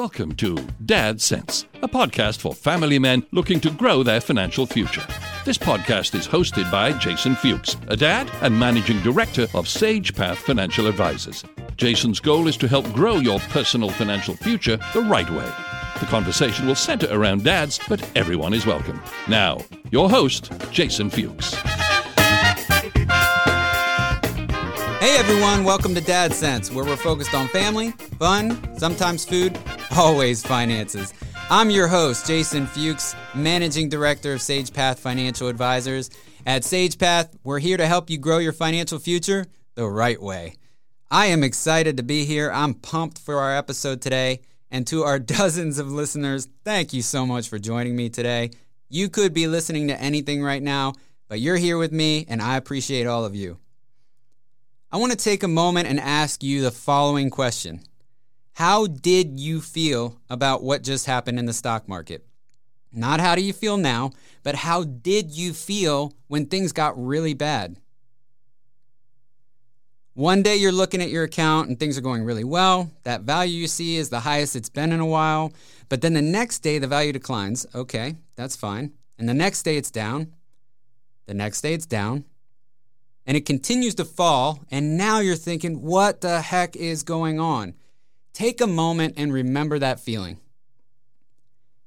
Welcome to Dad Sense, a podcast for family men looking to grow their financial future. This podcast is hosted by Jason Fuchs, a dad and managing director of Sage Path Financial Advisors. Jason's goal is to help grow your personal financial future the right way. The conversation will center around dads, but everyone is welcome. Now, your host, Jason Fuchs. Hey everyone, welcome to Dad Sense, where we're focused on family, fun, sometimes food, always finances. I'm your host, Jason Fuchs, Managing Director of Sage Path Financial Advisors. At Sage Path, we're here to help you grow your financial future the right way. I am excited to be here. I'm pumped for our episode today. And to our dozens of listeners, thank you so much for joining me today. You could be listening to anything right now, but you're here with me, and I appreciate all of you. I want to take a moment and ask you the following question How did you feel about what just happened in the stock market? Not how do you feel now, but how did you feel when things got really bad? One day you're looking at your account and things are going really well. That value you see is the highest it's been in a while. But then the next day the value declines. Okay, that's fine. And the next day it's down. The next day it's down and it continues to fall, and now you're thinking, what the heck is going on? Take a moment and remember that feeling.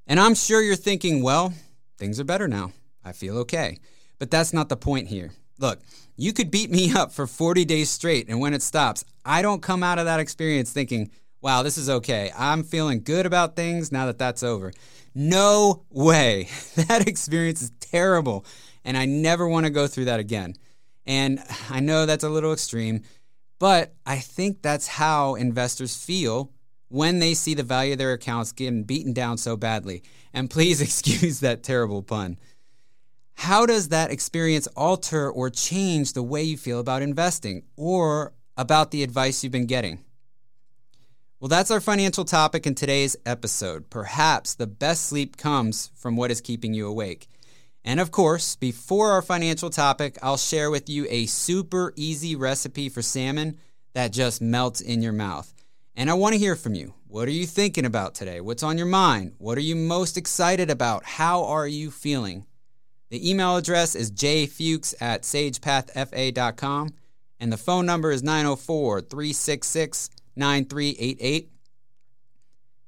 And I'm sure you're thinking, well, things are better now. I feel okay. But that's not the point here. Look, you could beat me up for 40 days straight, and when it stops, I don't come out of that experience thinking, wow, this is okay. I'm feeling good about things now that that's over. No way. That experience is terrible, and I never want to go through that again. And I know that's a little extreme, but I think that's how investors feel when they see the value of their accounts getting beaten down so badly. And please excuse that terrible pun. How does that experience alter or change the way you feel about investing or about the advice you've been getting? Well, that's our financial topic in today's episode. Perhaps the best sleep comes from what is keeping you awake. And of course, before our financial topic, I'll share with you a super easy recipe for salmon that just melts in your mouth. And I want to hear from you. What are you thinking about today? What's on your mind? What are you most excited about? How are you feeling? The email address is jfuchs at sagepathfa.com, and the phone number is 904 366 9388.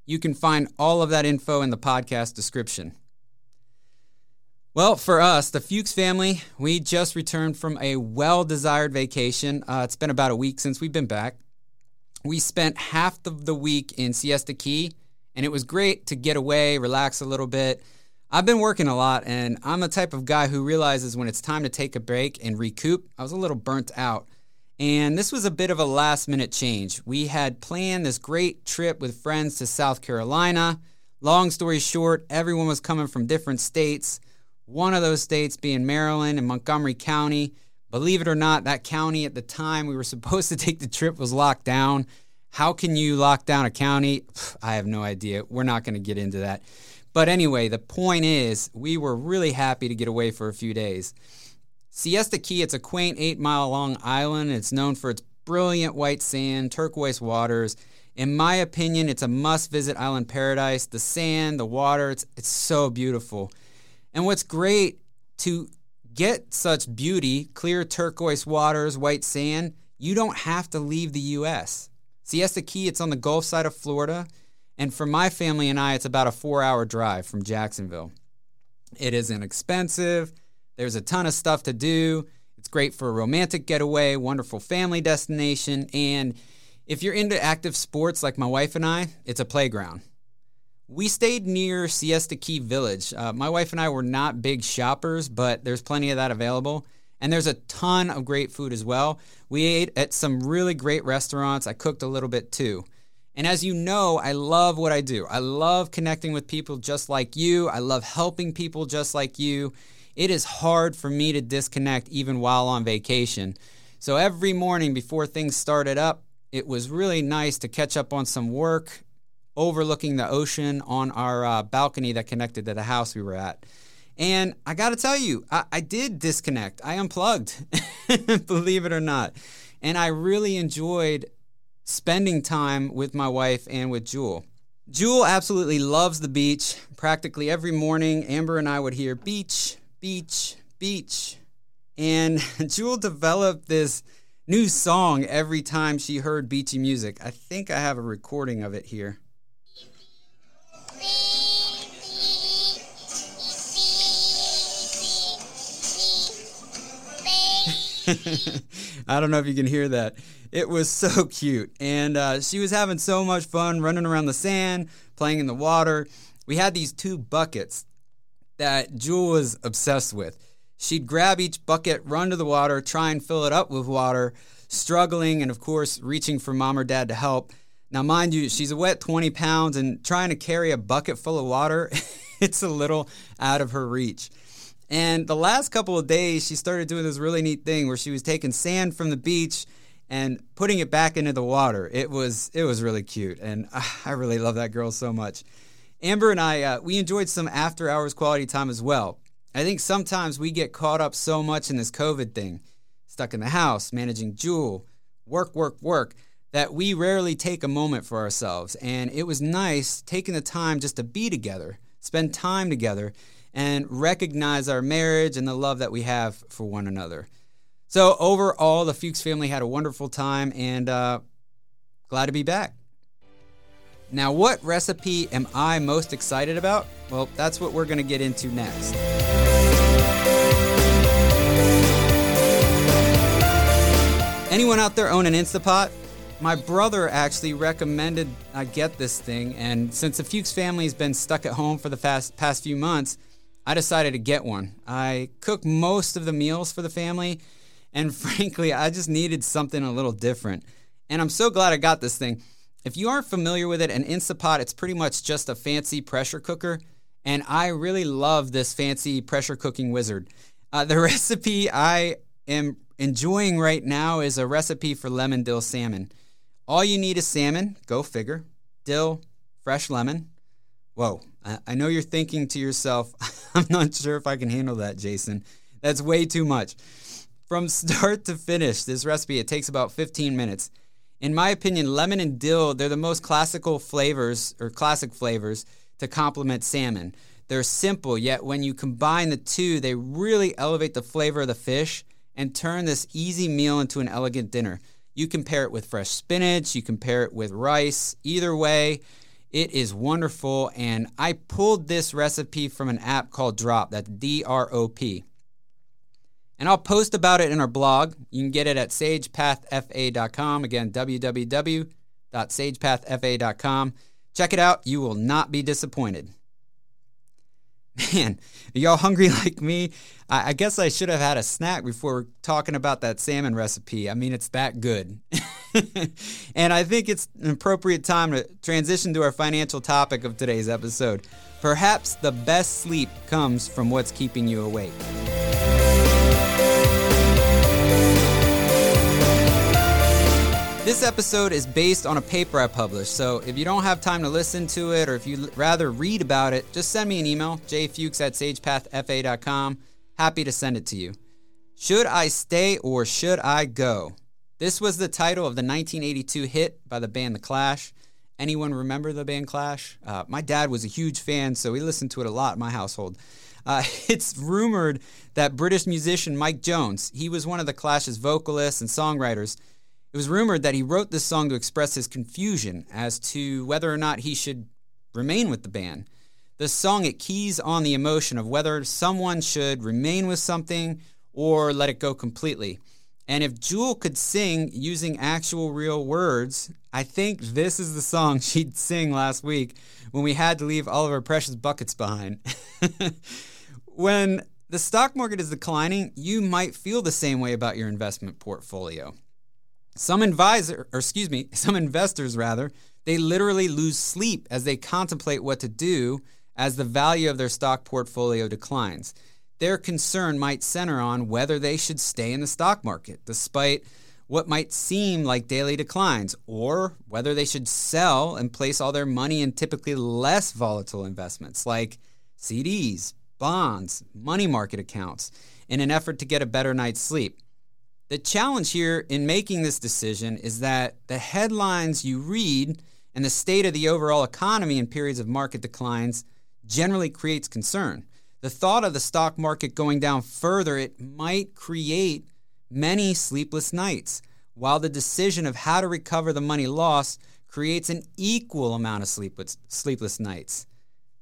You can find all of that info in the podcast description. Well, for us, the Fuchs family, we just returned from a well desired vacation. Uh, it's been about a week since we've been back. We spent half of the week in Siesta Key, and it was great to get away, relax a little bit. I've been working a lot, and I'm the type of guy who realizes when it's time to take a break and recoup. I was a little burnt out. And this was a bit of a last minute change. We had planned this great trip with friends to South Carolina. Long story short, everyone was coming from different states one of those states being Maryland and Montgomery County. Believe it or not, that county at the time we were supposed to take the trip was locked down. How can you lock down a county? I have no idea. We're not going to get into that. But anyway, the point is, we were really happy to get away for a few days. Siesta Key, it's a quaint eight mile long island. It's known for its brilliant white sand, turquoise waters. In my opinion, it's a must visit island paradise. The sand, the water, it's, it's so beautiful. And what's great to get such beauty, clear turquoise waters, white sand, you don't have to leave the US. Siesta Key, it's on the Gulf side of Florida. And for my family and I, it's about a four hour drive from Jacksonville. It is inexpensive. There's a ton of stuff to do. It's great for a romantic getaway, wonderful family destination. And if you're into active sports like my wife and I, it's a playground. We stayed near Siesta Key Village. Uh, my wife and I were not big shoppers, but there's plenty of that available. And there's a ton of great food as well. We ate at some really great restaurants. I cooked a little bit too. And as you know, I love what I do. I love connecting with people just like you. I love helping people just like you. It is hard for me to disconnect even while on vacation. So every morning before things started up, it was really nice to catch up on some work overlooking the ocean on our uh, balcony that connected to the house we were at. And I got to tell you, I, I, did disconnect. I unplugged, believe it or not. And I really enjoyed spending time with my wife and with Jewel. Jewel absolutely loves the beach. Practically every morning, Amber and I would hear beach, beach, beach. And Jewel developed this new song every time she heard beachy music. I think I have a recording of it here. I don't know if you can hear that. It was so cute. And uh, she was having so much fun running around the sand, playing in the water. We had these two buckets that Jewel was obsessed with. She'd grab each bucket, run to the water, try and fill it up with water, struggling and, of course, reaching for mom or dad to help. Now, mind you, she's a wet 20 pounds and trying to carry a bucket full of water, it's a little out of her reach. And the last couple of days, she started doing this really neat thing where she was taking sand from the beach and putting it back into the water. It was it was really cute, and I really love that girl so much. Amber and I uh, we enjoyed some after hours quality time as well. I think sometimes we get caught up so much in this COVID thing, stuck in the house, managing Jewel, work, work, work, that we rarely take a moment for ourselves. And it was nice taking the time just to be together, spend time together, and recognize our marriage and the love that we have for one another. So, overall, the Fuchs family had a wonderful time and uh, glad to be back. Now, what recipe am I most excited about? Well, that's what we're going to get into next. Anyone out there own an Instapot? My brother actually recommended I get this thing, and since the Fuchs family has been stuck at home for the past, past few months, I decided to get one. I cook most of the meals for the family, and frankly, I just needed something a little different. And I'm so glad I got this thing. If you aren't familiar with it, an Instapot, it's pretty much just a fancy pressure cooker. And I really love this fancy pressure cooking wizard. Uh, the recipe I am enjoying right now is a recipe for lemon dill salmon. All you need is salmon, go figure, dill, fresh lemon. Whoa, I know you're thinking to yourself, I'm not sure if I can handle that, Jason. That's way too much. From start to finish, this recipe, it takes about 15 minutes. In my opinion, lemon and dill, they're the most classical flavors or classic flavors to complement salmon. They're simple, yet when you combine the two, they really elevate the flavor of the fish and turn this easy meal into an elegant dinner. You can pair it with fresh spinach, you can pair it with rice. Either way, it is wonderful. And I pulled this recipe from an app called Drop. That's D R O P. And I'll post about it in our blog. You can get it at sagepathfa.com. Again, www.sagepathfa.com. Check it out. You will not be disappointed. Man, y'all hungry like me? I, I guess I should have had a snack before talking about that salmon recipe. I mean, it's that good. and I think it's an appropriate time to transition to our financial topic of today's episode. Perhaps the best sleep comes from what's keeping you awake. This episode is based on a paper I published, so if you don't have time to listen to it or if you'd rather read about it, just send me an email, jfuchs at sagepathfa.com. Happy to send it to you. Should I Stay or Should I Go? This was the title of the 1982 hit by the band The Clash. Anyone remember the band Clash? Uh, my dad was a huge fan, so we listened to it a lot in my household. Uh, it's rumored that British musician Mike Jones, he was one of the Clash's vocalists and songwriters, it was rumored that he wrote this song to express his confusion as to whether or not he should remain with the band. The song it keys on the emotion of whether someone should remain with something or let it go completely. And if Jewel could sing using actual real words, I think this is the song she'd sing last week when we had to leave all of our precious buckets behind. when the stock market is declining, you might feel the same way about your investment portfolio. Some advisor, or excuse me, some investors rather, they literally lose sleep as they contemplate what to do as the value of their stock portfolio declines. Their concern might center on whether they should stay in the stock market despite what might seem like daily declines, or whether they should sell and place all their money in typically less volatile investments like CDs, bonds, money market accounts in an effort to get a better night's sleep. The challenge here in making this decision is that the headlines you read and the state of the overall economy in periods of market declines generally creates concern. The thought of the stock market going down further, it might create many sleepless nights, while the decision of how to recover the money lost creates an equal amount of sleepless, nights.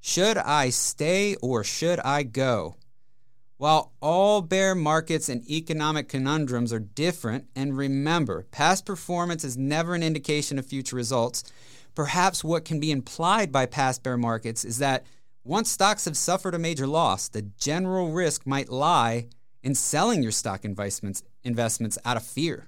Should I stay or should I go? While all bear markets and economic conundrums are different, and remember, past performance is never an indication of future results, perhaps what can be implied by past bear markets is that once stocks have suffered a major loss, the general risk might lie in selling your stock investments, investments out of fear.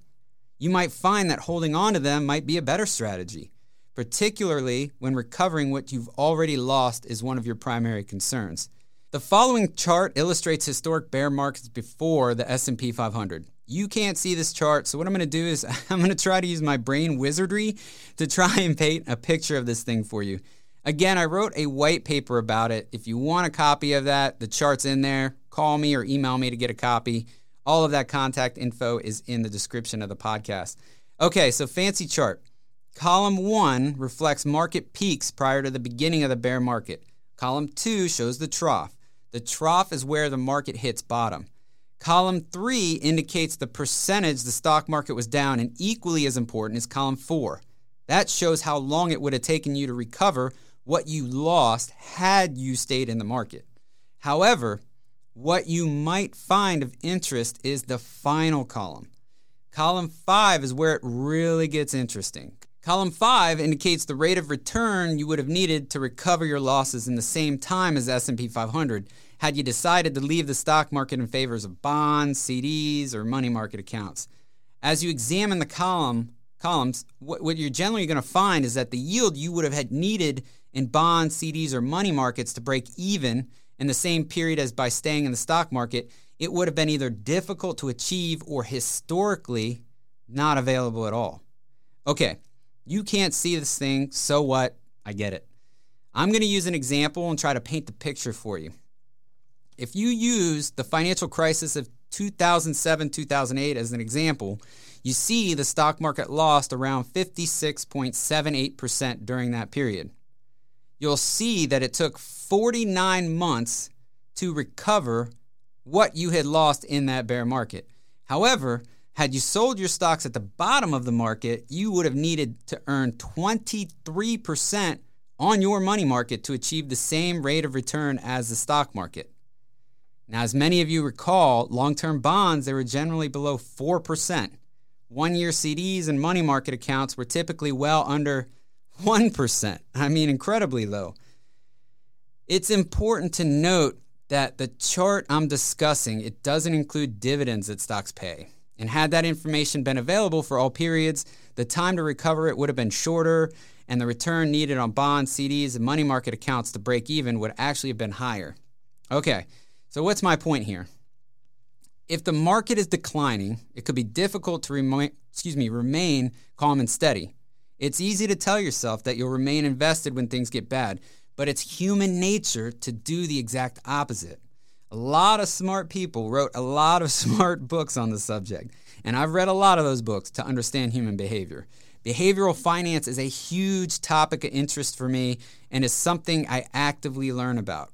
You might find that holding on to them might be a better strategy, particularly when recovering what you've already lost is one of your primary concerns. The following chart illustrates historic bear markets before the S&P 500. You can't see this chart, so what I'm going to do is I'm going to try to use my brain wizardry to try and paint a picture of this thing for you. Again, I wrote a white paper about it. If you want a copy of that, the chart's in there. Call me or email me to get a copy. All of that contact info is in the description of the podcast. Okay, so fancy chart. Column one reflects market peaks prior to the beginning of the bear market. Column two shows the trough. The trough is where the market hits bottom. Column three indicates the percentage the stock market was down, and equally as important is column four. That shows how long it would have taken you to recover what you lost had you stayed in the market. However, what you might find of interest is the final column. Column 5 is where it really gets interesting. Column 5 indicates the rate of return you would have needed to recover your losses in the same time as S&P 500 had you decided to leave the stock market in favor of bonds, CDs, or money market accounts. As you examine the column columns, what, what you're generally going to find is that the yield you would have had needed in bonds, CDs, or money markets to break even in the same period as by staying in the stock market, it would have been either difficult to achieve or historically not available at all. Okay, you can't see this thing, so what? I get it. I'm going to use an example and try to paint the picture for you. If you use the financial crisis of 2007 2008 as an example, you see the stock market lost around 56.78% during that period you'll see that it took 49 months to recover what you had lost in that bear market. However, had you sold your stocks at the bottom of the market, you would have needed to earn 23% on your money market to achieve the same rate of return as the stock market. Now, as many of you recall, long term bonds, they were generally below 4%. One year CDs and money market accounts were typically well under 1%. I mean, incredibly low. It's important to note that the chart I'm discussing, it doesn't include dividends that stocks pay. And had that information been available for all periods, the time to recover it would have been shorter, and the return needed on bonds, CDs, and money market accounts to break even would actually have been higher. Okay, so what's my point here? If the market is declining, it could be difficult to remain, excuse me, remain calm and steady. It's easy to tell yourself that you'll remain invested when things get bad, but it's human nature to do the exact opposite. A lot of smart people wrote a lot of smart books on the subject, and I've read a lot of those books to understand human behavior. Behavioral finance is a huge topic of interest for me and is something I actively learn about.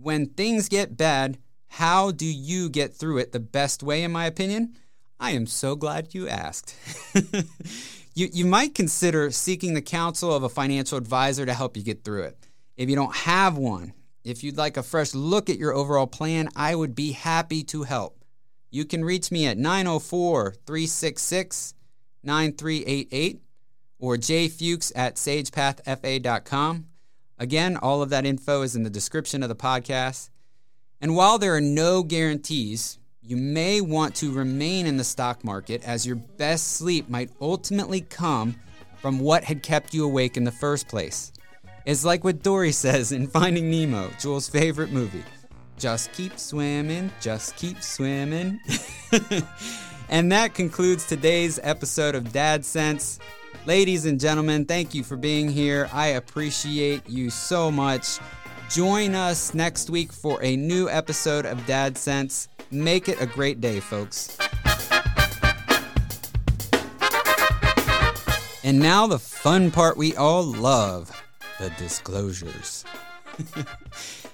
When things get bad, how do you get through it the best way, in my opinion? I am so glad you asked. you, you might consider seeking the counsel of a financial advisor to help you get through it. If you don't have one, if you'd like a fresh look at your overall plan, I would be happy to help. You can reach me at 904 366 9388 or jfuchs at sagepathfa.com. Again, all of that info is in the description of the podcast. And while there are no guarantees, you may want to remain in the stock market as your best sleep might ultimately come from what had kept you awake in the first place. It's like what Dory says in Finding Nemo, Jewel's favorite movie. Just keep swimming, just keep swimming. and that concludes today's episode of Dad Sense. Ladies and gentlemen, thank you for being here. I appreciate you so much. Join us next week for a new episode of Dad Sense. Make it a great day, folks. And now the fun part we all love, the disclosures.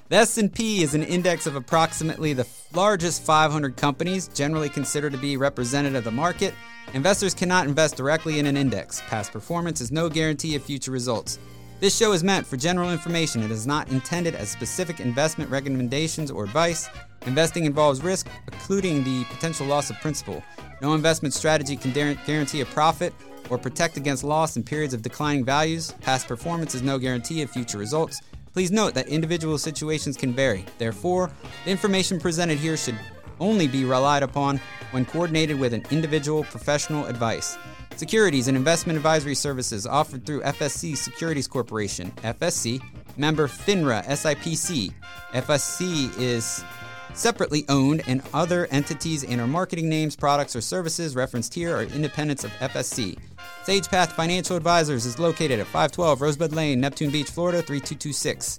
the S&P is an index of approximately the largest 500 companies, generally considered to be representative of the market. Investors cannot invest directly in an index. Past performance is no guarantee of future results. This show is meant for general information. It is not intended as specific investment recommendations or advice. Investing involves risk, including the potential loss of principal. No investment strategy can guarantee a profit or protect against loss in periods of declining values. Past performance is no guarantee of future results. Please note that individual situations can vary. Therefore, the information presented here should only be relied upon when coordinated with an individual professional advice. Securities and investment advisory services offered through FSC Securities Corporation, FSC, member FINRA SIPC. FSC is separately owned, and other entities and our marketing names, products, or services referenced here are independents of FSC. SagePath Financial Advisors is located at 512 Rosebud Lane, Neptune Beach, Florida 3226.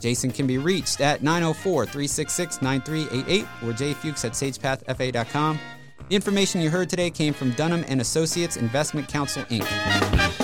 Jason can be reached at 904 366 9388 or jfuchs at sagepathfa.com. The information you heard today came from Dunham and Associates Investment Counsel Inc.